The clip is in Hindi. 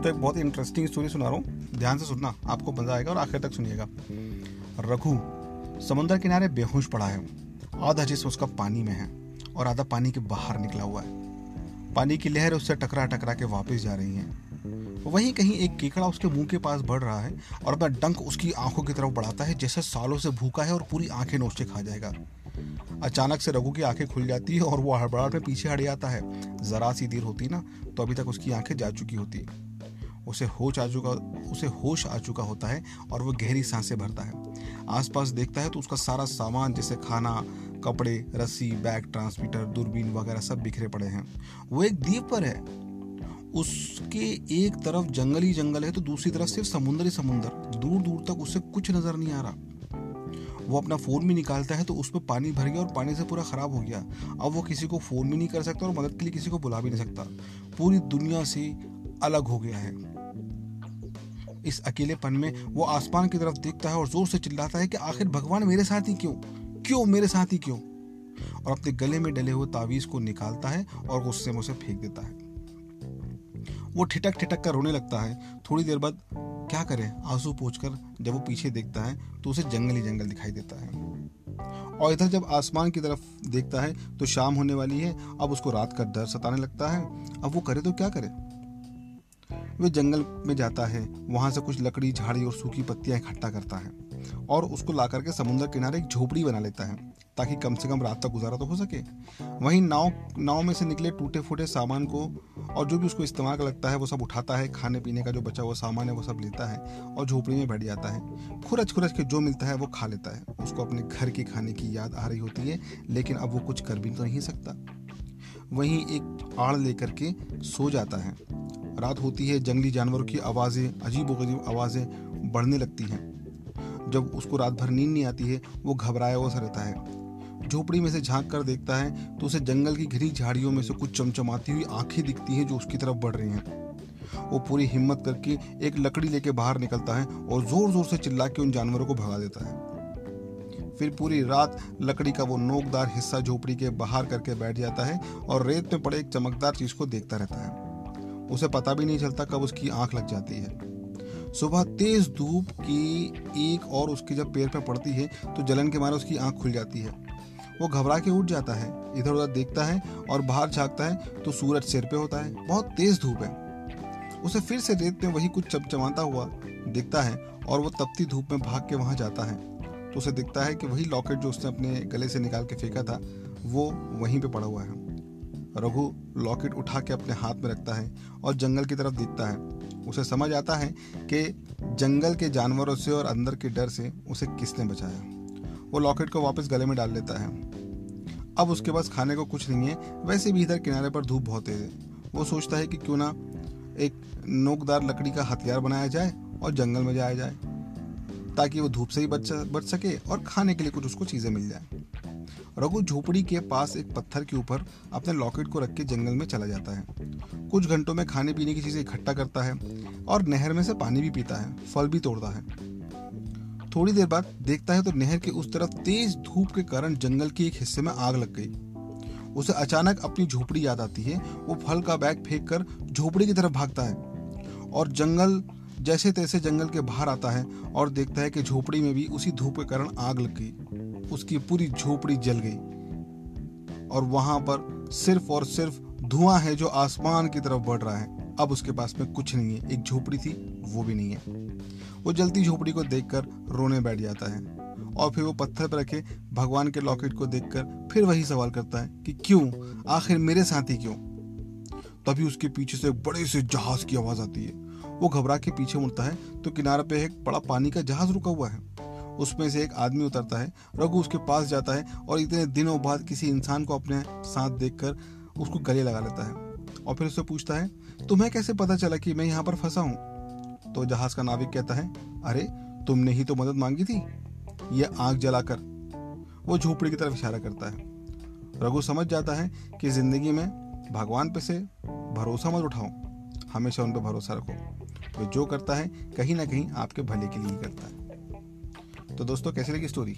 दोस्तों, एक बहुत ही इंटरेस्टिंग स्टोरी सुना रहा हूँ। ध्यान से सुनना, आपको मज़ा आएगा और आखिर तक सुनिएगा। रघु, समुद्र किनारे बेहोश पड़ा है। आधा जिसम उसका पानी में है और आधा पानी के बाहर निकला हुआ है। पानी की लहर उससे टकरा टकरा के वापस जा रही है। वहीं कहीं एक केकड़ा उसके मुँह के पास बढ़ रहा है और अपना डंक उसकी आँखों की तरफ़ बढ़ाता है, जैसे सालों से भूखा है और पूरी आँखें नोच खा जाएगा। अचानक से रघु की आँखें खुल जाती है और वो हड़बड़ाहट में पीछे हट जाता है। जरा सी देर होती ना तो अभी तक उसकी आँखें जा चुकी होती। उसे होश आ चुका, उसे होश आ चुका होता है और वो गहरी साँसें भरता है। आसपास देखता है तो उसका सारा सामान जैसे खाना, कपड़े, रस्सी, बैग, ट्रांसमीटर, दूरबीन वगैरह सब बिखरे पड़े हैं। वो एक द्वीप पर है। उसके एक तरफ़ जंगल ही जंगल है तो दूसरी तरफ़ सिर्फ़ समुंदर ही समुंदर। दूर दूर तक उसे कुछ नज़र नहीं आ रहा। वो अपना फ़ोन भी निकालता है तो उस पर पानी भर गया और पानी से पूरा ख़राब हो गया। अब वो किसी को फ़ोन भी नहीं कर सकता और मदद के लिए किसी को बुला भी नहीं सकता। पूरी दुनिया से अलग हो गया है। इस अकेलेपन में वो आसमान की तरफ़ देखता है और ज़ोर से चिल्लाता है कि आखिर भगवान मेरे साथ ही क्यों? क्यों मेरे साथ ही क्यों? और अपने गले में डले हुए तावीज को निकालता है और गुस्से में उसे फेंक देता है। वो ठिटक ठिटक कर रोने लगता है। थोड़ी देर बाद क्या करे? आँसू कर जब वो पीछे देखता है तो उसे जंगल ही जंगल दिखाई देता है। और इधर जब आसमान की तरफ़ देखता है तो शाम होने वाली है। अब उसको रात का डर सताने लगता है। अब वो करे तो क्या करे? वे जंगल में जाता है। वहाँ से कुछ लकड़ी, झाड़ी और सूखी पत्तियाँ इकट्ठा करता है और उसको ला करके समुद्र किनारे एक झोपड़ी बना लेता है ताकि कम से कम रात तक गुजारा तो हो सके। वहीं नाव नाव में से निकले टूटे फूटे सामान को और जो भी उसको इस्तेमाल का लगता है वो सब उठाता है। खाने पीने का जो बचा हुआ सामान है वो सब लेता है और झोपड़ी में बैठ जाता है। खुरच खुरच के जो मिलता है वो खा लेता है। उसको अपने घर के खाने की याद आ रही होती है, लेकिन अब वो कुछ कर भी तो नहीं सकता। वहीं एक आड़ लेकर के सो जाता है। रात होती है, जंगली जानवरों की आवाज़ें अजीब गरीब आवाज़ें बढ़ने लगती हैं। जब उसको रात भर नींद नहीं आती है, वो घबराया हुआ सा रहता है। झोपड़ी में से झाँक कर देखता है तो उसे जंगल की घिरी झाड़ियों में से कुछ चमचमाती हुई आँखें दिखती हैं जो उसकी तरफ़ बढ़ रही हैं। वो पूरी हिम्मत करके एक लकड़ी लेके बाहर निकलता है और ज़ोर ज़ोर से चिल्ला के उन जानवरों को भगा देता है। फिर पूरी रात लकड़ी का वो नोकदार हिस्सा झोपड़ी के बाहर करके बैठ जाता है और रेत में पड़े एक चमकदार चीज़ को देखता रहता है। उसे पता भी नहीं चलता कब उसकी आँख लग जाती है। सुबह तेज धूप की एक और उसके जब पैर पर पड़ती है तो जलन के मारे उसकी आँख खुल जाती है। वो घबरा के उठ जाता है, इधर उधर देखता है और बाहर झाँकता है तो सूरज सिर पे होता है। बहुत तेज धूप है। उसे फिर से रेत में वही कुछ चमचमाता हुआ दिखता है और वो तपती धूप में भाग के वहाँ जाता है। तो उसे दिखता है कि वही लॉकेट जो उसने अपने गले से निकाल के फेंका था, वो वहीं पे पड़ा हुआ है। रघु लॉकेट उठा के अपने हाथ में रखता है और जंगल की तरफ़ देखता है। उसे समझ आता है कि जंगल के जानवरों से और अंदर के डर से उसे किसने बचाया। वो लॉकेट को वापस गले में डाल लेता है। अब उसके पास खाने को कुछ नहीं है, वैसे भी इधर किनारे पर धूप बहुत तेज है। वो सोचता है कि क्यों ना एक नोकदार लकड़ी का हथियार बनाया जाए और जंगल में जाया जाए, ताकि वो धूप से ही बच बच सके और खाने के लिए कुछ उसको चीज़ें मिल जाए। रघु झोपड़ी के पास एक पत्थर के ऊपर अपने लॉकेट को रख के जंगल में चला जाता है। कुछ घंटों में खाने पीने की चीज़ें इकट्ठा करता है और नहर में से पानी भी पीता है, फल भी तोड़ता है। थोड़ी देर बाद देखता है तो नहर के उस तरफ़ तेज धूप के कारण जंगल के एक हिस्से में आग लग गई। उसे अचानक अपनी झोपड़ी याद आती है। वो फल का बैग फेंक कर झोपड़ी की तरफ़ भागता है और जंगल जैसे तैसे जंगल के बाहर आता है और देखता है कि झोपड़ी में भी उसी धूप के कारण आग लग गई। उसकी पूरी झोपड़ी जल गई। और वहाँ पर सिर्फ़ और सिर्फ़ धुआँ है जो आसमान की तरफ़ बढ़ रहा है। अब उसके पास में कुछ नहीं है। एक झोपड़ी थी, वो भी नहीं है। वो जलती झोपड़ी को देखकर रोने बैठ जाता है और फिर वो पत्थर पर रखे भगवान के लॉकेट को देखकर फिर वही सवाल करता है कि क्यों? आखिर मेरे साथ ही क्यों? तभी उसके पीछे से बड़े से जहाज़ की आवाज़ आती है। वो घबरा के पीछे मुड़ता है। तो किनारे पे एक बड़ा पानी का जहाज़ रुका हुआ है। उसमें से एक आदमी उतरता है, रघु उसके पास जाता है और इतने दिनों बाद किसी इंसान को अपने साथ देखकर उसको गले लगा लेता है और फिर उससे पूछता है, तुम्हें कैसे पता चला कि मैं यहाँ पर फंसा हूँ? तो जहाज़ का नाविक कहता है, अरे, तुमने ही तो मदद मांगी थी। ये आग जलाकर। वो झोपड़ी की तरफ़ इशारा करता है। रघु समझ जाता है कि ज़िंदगी में भगवान पे से भरोसा मत उठाओ, हमेशा उन पर भरोसा रखो। वे जो करता है, कहीं ना कहीं आपके भले के लिए करता है। तो दोस्तों कैसी लगी स्टोरी